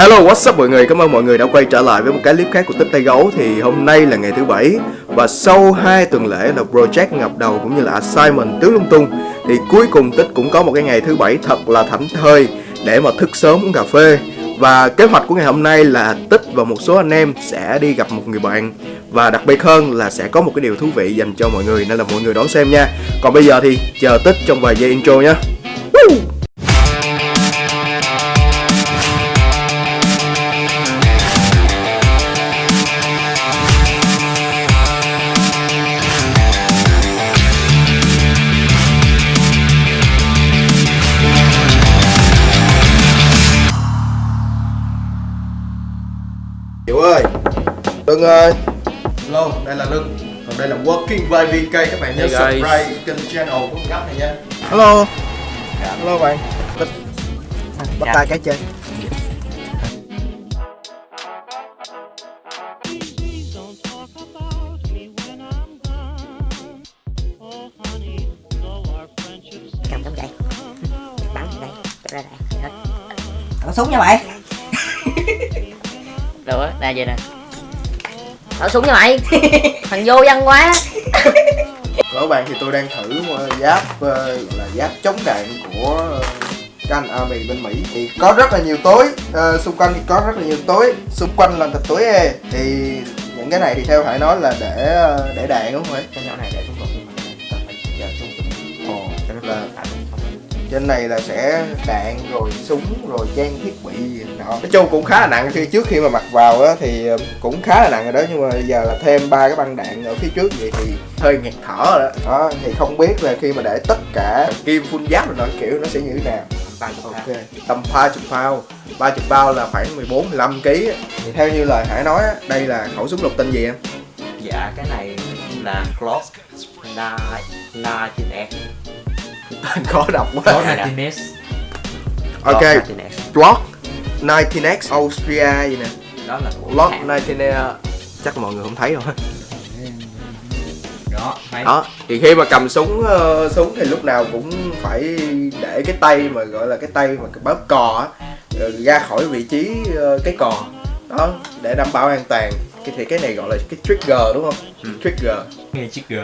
Hello, what's up mọi người? Cảm ơn mọi người đã quay trở lại với một cái clip khác của Tích Tay Gấu Thì hôm nay là ngày thứ bảy Và sau 2 tuần lễ là project ngập đầu cũng như là assignment tứ lung tung Thì cuối cùng Tích cũng có một cái ngày thứ bảy thật là thảnh thơi Để mà thức sớm uống cà phê Và kế hoạch của ngày hôm nay là Tích và một số anh em sẽ đi gặp một người bạn Và đặc biệt hơn là sẽ có một cái điều thú vị dành cho mọi người Nên là mọi người đón xem nha Còn bây giờ thì chờ Tích trong vài giây intro nhé. Lưng ơi. Hello, đây là Lưng. Còn đây là Working by VK Các bạn nhớ Hey subscribe kênh channel của gấp này nha. Hello. Hello bạn. Bắt, bắt Dạ. tay cái chơi. Please don't talk about me when I'm gone. Oh, honey, though our friendship's cầm giống vậy bắn đây ra đây. Hết có súng nha mày đâu á ra vậy nè có súng nha mày. Thằng vô văn quá Các bạn thì tôi đang thử ờ, giáp ờ, là giáp chống đạn của ờ, các anh Army bên Mỹ. Thì có rất là nhiều tối Ờ, xung quanh thì có rất là nhiều tối. Xung quanh là thịt tối e. Thì những cái này thì theo Hải nói là để để đạn đúng không phải cái nhỏ này để trên này là sẽ đạn rồi súng rồi trang thiết bị gì nọ nói chung cũng khá là nặng. Khi trước khi mà mặc vào á thì ờ, cũng khá là nặng rồi đó nhưng mà giờ là thêm ba cái băng đạn ở phía trước vậy thì hơi nghẹt thở rồi đó. Đó thì không biết là khi mà để tất cả kim full giáp rồi nó kiểu nó sẽ như thế nào. Ba chục ok. Tầm ba chục bao ba chục bao là khoảng 14 15 kg thì theo như lời Hải nói á, đây là khẩu súng lục tên gì em? Dạ cái này là Glock na na trên S tên khó đọc quá. Glock 19S ok. Glock 19S Block 19x Austria gì nè. Đó là của Block hãng. 19 chắc là mọi người không thấy đâu. Đó thấy đó thì khi mà cầm súng ờ, súng thì lúc nào cũng phải để cái tay mà gọi là cái tay mà cái bóp cò á ờ, ra khỏi vị trí ờ, cái cò. Đó để đảm bảo an toàn cái thì cái này gọi là cái trigger đúng không? Ừ. trigger. Nghe chiếc g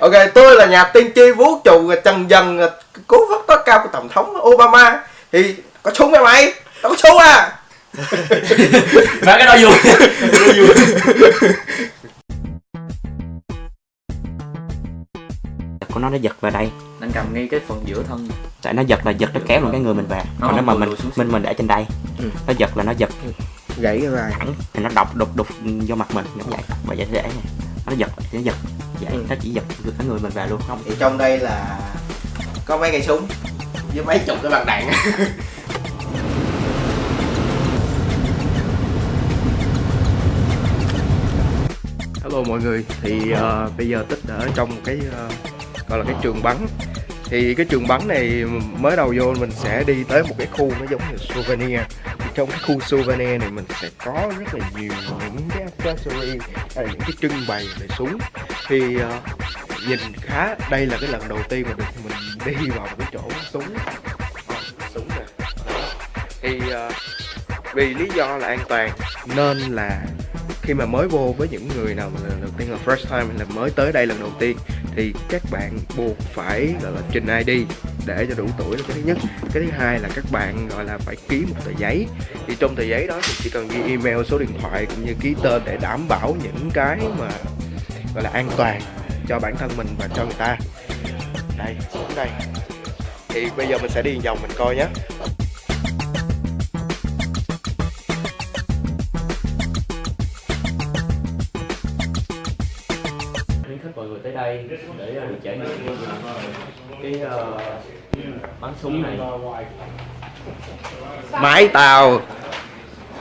ok tôi là nhà tiên tri vũ trụ trần dần cố vấn tối cao của tổng thống obama. Thì có súng mày mày. Tao có súng à. Mà cái đó vui của nó nó giật vào đây. Đang cầm ngay cái phần giữa thân. Tại nó giật là giật nó kéo lên cái người mình vào còn nếu mà mình mình mình để trên đây Ừ. nó giật là nó giật gãy vai thẳng thì nó độc đục đục vô mặt mình giống vậy. Và vậy dễ nè nó giật nó giật vậy Ừ. nó chỉ giật cái người mình vào luôn không thì trong đây là có mấy cây súng với mấy chục cái băng đạn. Hello mọi người. Thì ờ, bây giờ tích ở trong một cái ờ, gọi là cái trường bắn. Thì cái trường bắn này mới đầu vô mình sẽ đi tới một cái khu nó giống như souvenir trong cái khu souvenir này mình sẽ có rất là nhiều những cái accessory hay là những cái trưng bày về súng. Thì uh, nhìn khá đây là cái lần đầu tiên mà được mình đi vào một cái chỗ súng. Ờ, súng nè. Thì uh, vì lý do là an toàn nên là khi mà mới vô với những người nào mà lần đầu tiên là first time là mới tới đây lần đầu tiên thì các bạn buộc phải gọi là trình ID để cho đủ tuổi là cái thứ nhất. Cái thứ hai là các bạn, gọi là, phải ký một tờ giấy. Thì trong tờ giấy đó thì chỉ cần ghi email, số điện thoại cũng như ký tên để đảm bảo những cái mà, gọi là, an toàn cho bản thân mình và cho người ta. Đây đây. Thì bây giờ mình sẽ đi vòng mình coi nhé. Người tới đây để được trải nghiệm cái uh, bắn súng này. Máy tàu.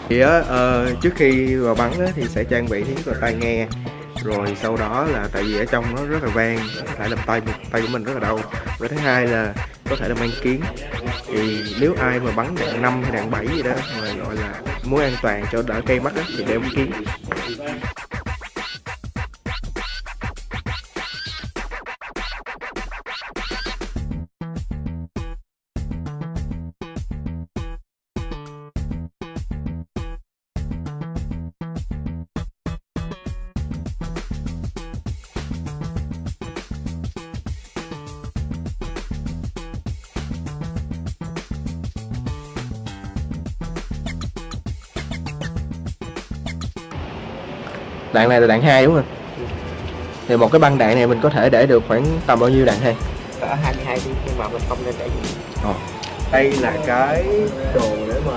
Thì á ờ, trước khi vào bắn á, thì sẽ trang bị những cái tai nghe. Rồi sau đó là tại vì ở trong nó rất là vang có thể làm tay tay của mình rất là đau. Và thứ hai là có thể là mang kiến. Thì nếu ai mà bắn đạn 5 hay đạn 7 gì đó mà gọi là muốn an toàn cho đỡ cây mắt đó, thì đeo kiến. Đạn này là đạn hai đúng không? Thì một cái băng đạn này mình có thể để được khoảng tầm bao nhiêu đạn hay Cỡ 22 đi nhưng mà mình không nên để gì. đây là cái đồ để mà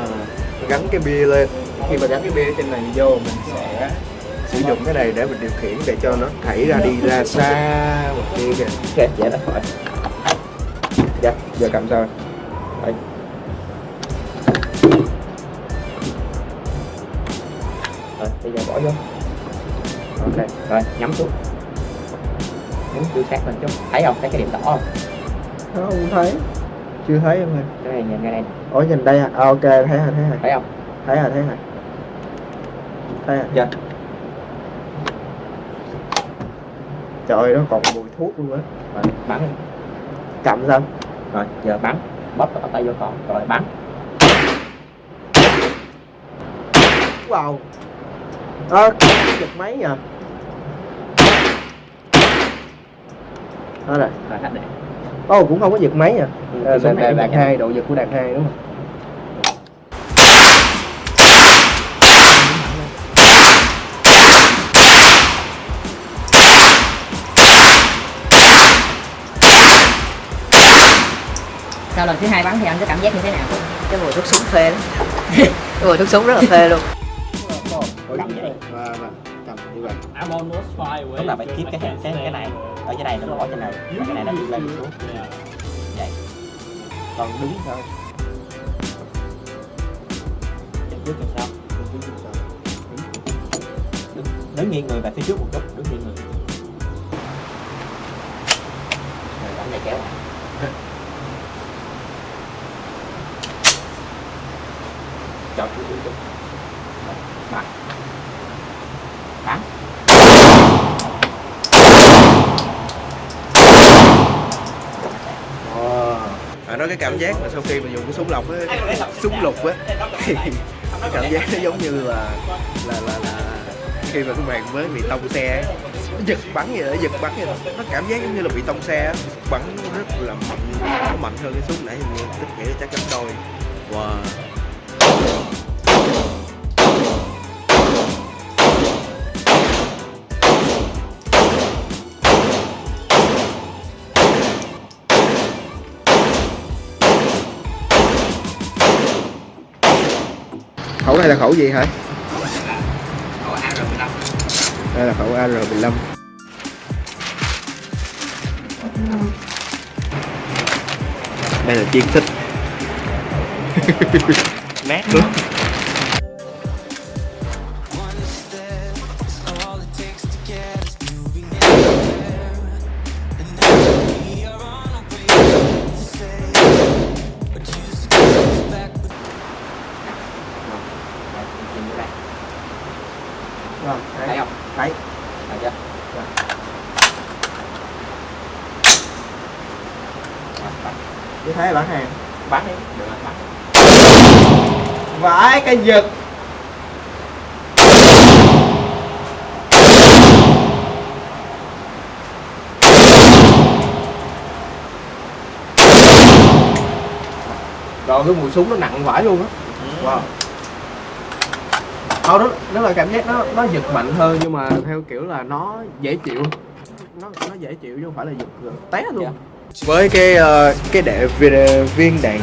gắn cái bia lên. Khi mà gắn cái bia trên này vô mình sẽ sử dụng cái này để mình điều khiển để cho nó thảy ra đi ra xa một kia kìa. Ok, dễ lắm rồi. dạ giờ cầm sao? Đây. Rồi, bây giờ bỏ vô. Rồi nhắm xuống. Nhắm đưa sát lên chút. Thấy không? Thấy cái điểm đỏ không? không thấy chưa thấy em ơi Cái này nhìn ngay đây. ủa nhìn đây à, à ok thấy rồi thấy rồi Thấy không? thấy rồi thấy rồi thấy rồi Chưa? trời nó còn mùi thuốc luôn á Rồi, bắn. cầm sao Rồi, giờ bắn. Bóp cái tay vô còn. Rồi bắn. wow ơ giật máy nhờ đó rồi. Hết ô cũng không có giật máy đạn, này đạn, nó đạn hai độ giật của đạn hai đúng không? Sau lần thứ hai bắn thì anh có cảm giác như thế nào? Cái mùi thuốc súng phê lắm. Cái mùi thuốc súng rất là phê luôn cầm như vậy. Lúc nào phải keep cái cái cái này ở dưới này nó bỏ trên này, và cái này nó đi lên xuống. Vậy. còn đứng sao Chân trước sao? Đứng, đứng nghiêng người về phía trước một chút, đứng nghiêng người. Rồi bắn này kéo. Cho chút chút chút. Rồi, Bắn. Bắn. à, nói cái cảm giác mà sau khi mình dùng cái súng lọc á, súng lục á, thì cái cảm giác nó giống như là là là là khi mà các bạn mới bị tông xe nó giật bắn vậy đó giật bắn vậy đó. Nó cảm giác giống như là bị tông xe bắn rất là mạnh, nó mạnh hơn cái súng nãy mình tích tức nghĩa là chắc gấp đôi. Wow. Khẩu này là khẩu gì hả? Đây là khẩu AR15 đây là chiên thích mát luôn thấy bắn hàng. Bắn đi, được rồi, bắn. vãi cái giật. Rồi cái mùi súng nó nặng vãi luôn á. Wow. Thôi đó, đó là cảm giác nó nó giật mạnh hơn nhưng mà theo kiểu là nó dễ chịu. Nó nó dễ chịu chứ không phải là giật té luôn với cái uh, cái đạn viên, ờ, viên đạn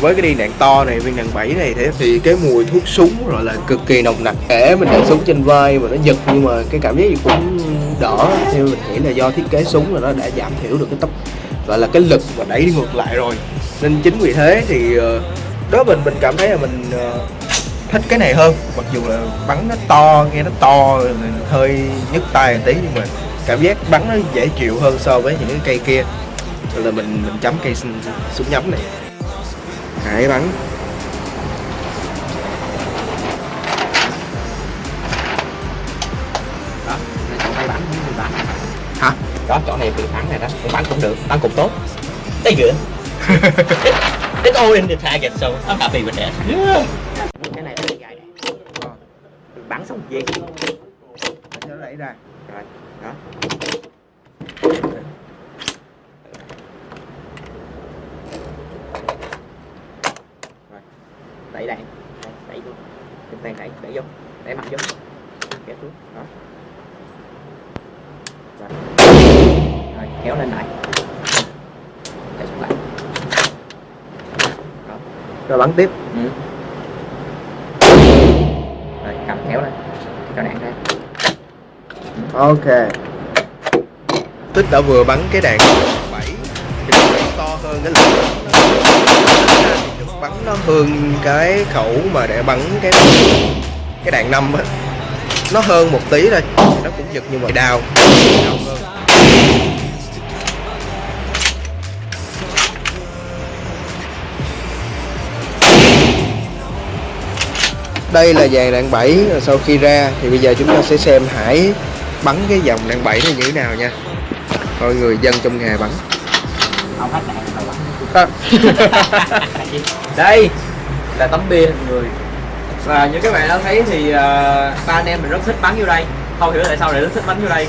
với cái viên đạn to này viên đạn 7 này thế thì cái mùi thuốc súng rồi là cực kỳ nồng nặc. Kể mình đạn súng trên vai mà nó giật nhưng mà cái cảm giác gì cũng đỡ. Theo mình nghĩ là do thiết kế súng là nó đã giảm thiểu được cái tốc gọi là cái lực mà đẩy đi ngược lại rồi. Nên chính vì thế thì uh, đối mình mình cảm thấy là mình uh, thích cái này hơn. Mặc dù là bắn nó to nghe nó to hơi nhức tay một tí nhưng mà cảm giác bắn nó dễ chịu hơn so với những cái cây kia. Là mình mình chấm cây súng nhắm này hải bắn Đó, chọn tay bắn, mình bắn. hả Đó, chỗ này bị bắn này đó, cũng bắn cũng được, bắn cũng tốt. Thấy good. It's all in the target, so I'm happy with that. Cái này nó gãy này. Bắn xong dây. nó đẩy ra Rồi, đó. Đạn, đẩy, đẩy vô. Chân tay đẩy, đẩy vô, đẩy mặt vô. Kéo xuống, đó. rồi. Kéo lên lại. Để xuống lại. Rồi bắn tiếp. Ừ. rồi cầm kéo lên. Cho đạn ra. Ok. Tích đã vừa bắn cái đạn. 7 cái đạn to hơn cái lực bắn nó hơn cái khẩu mà để bắn cái cái đạn 5 á. Nó hơn một tí thôi nó cũng giật nhưng mà đau. Đau hơn đây là dàn đạn 7 sau khi ra thì bây giờ chúng ta sẽ xem Hải bắn cái dòng đạn 7 này như thế nào nha. Coi người dân trong nghề bắn. Không hết đạn rồi bắn đây là tấm bia hình người. Và như các bạn đã thấy thì ờ, ba anh em mình rất thích bắn vô đây. Không hiểu tại sao lại rất thích bắn vô đây.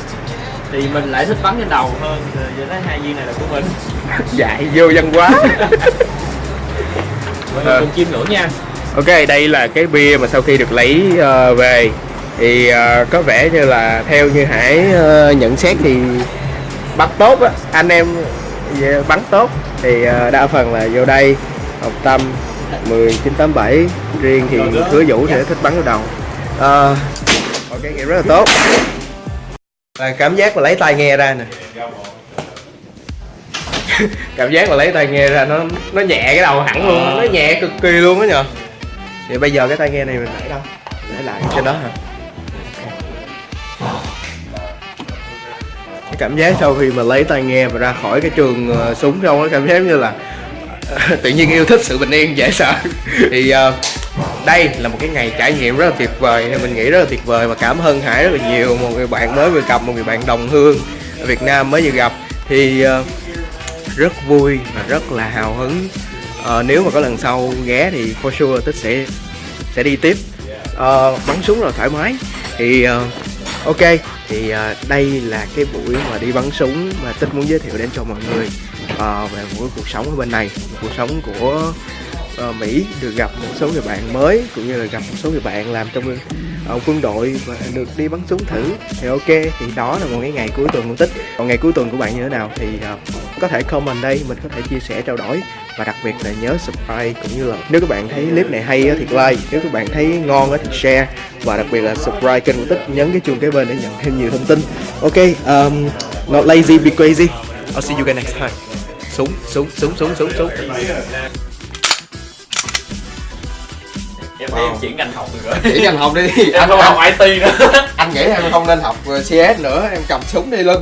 Thì mình lại thích bắn trên đầu hơn thì giờ thấy hai viên này là của mình. Dạy vô văn hóa. Mọi người cùng chiêm ngưỡng nha. Ok đây là cái bia mà sau khi được lấy ờ, về. Thì ờ, có vẻ như là theo như Hải ờ, nhận xét thì bắn tốt á. Anh em về bắn tốt thì ờ, đa phần là vô đây học tâm 1987 riêng thì hứa vũ thì thích bắn vào đầu. Ờ, ok nghiệm rất là tốt. Và cảm giác mà lấy tai nghe ra nè. Cảm giác mà lấy tai nghe ra nó nó nhẹ cái đầu hẳn luôn nó nhẹ cực kỳ luôn á nhờ. Thì bây giờ cái tai nghe này mình để đâu? Để lại trên đó hả? Cái cảm giác sau khi mà lấy tai nghe và ra khỏi cái trường ờ, súng xong nó cảm giác như là tự nhiên yêu thích sự bình yên dễ sợ. Thì uh, đây là một cái ngày trải nghiệm rất là tuyệt vời. Mình nghĩ rất là tuyệt vời và cảm ơn Hải rất là nhiều một người bạn mới vừa gặp một người bạn đồng hương ở Việt Nam mới vừa gặp. Thì uh, rất vui và rất là hào hứng. Uh, nếu mà có lần sau ghé thì for sure tích sẽ sẽ đi tiếp. Uh, bắn súng là thoải mái. Thì uh, ok. Thì uh, đây là cái buổi mà đi bắn súng mà tích muốn giới thiệu đến cho mọi người uh, về một cuộc sống ở bên này một cuộc sống của uh, Mỹ được gặp một số người bạn mới cũng như là gặp một số người bạn làm trong ờ, quân đội và được đi bắn súng thử. Thì ok thì đó là một cái ngày cuối tuần của tích. Còn ngày cuối tuần của bạn như thế nào thì uh, có thể comment đây mình có thể chia sẻ trao đổi. Và đặc biệt là nhớ subscribe cũng như là nếu các bạn thấy clip này hay thì like nếu các bạn thấy ngon thì share. Và đặc biệt là subscribe kênh của tích nhấn cái chuông kế bên để nhận thêm nhiều thông tin. Ok um, not lazy be crazy. I'll see you guys next time súng súng súng súng súng súng. Em thấy em chuyển ngành học được rồi. Chỉ ngành học đi. Em không học IT nữa. anh nghĩ em không nên học CS nữa em cầm súng đi lưng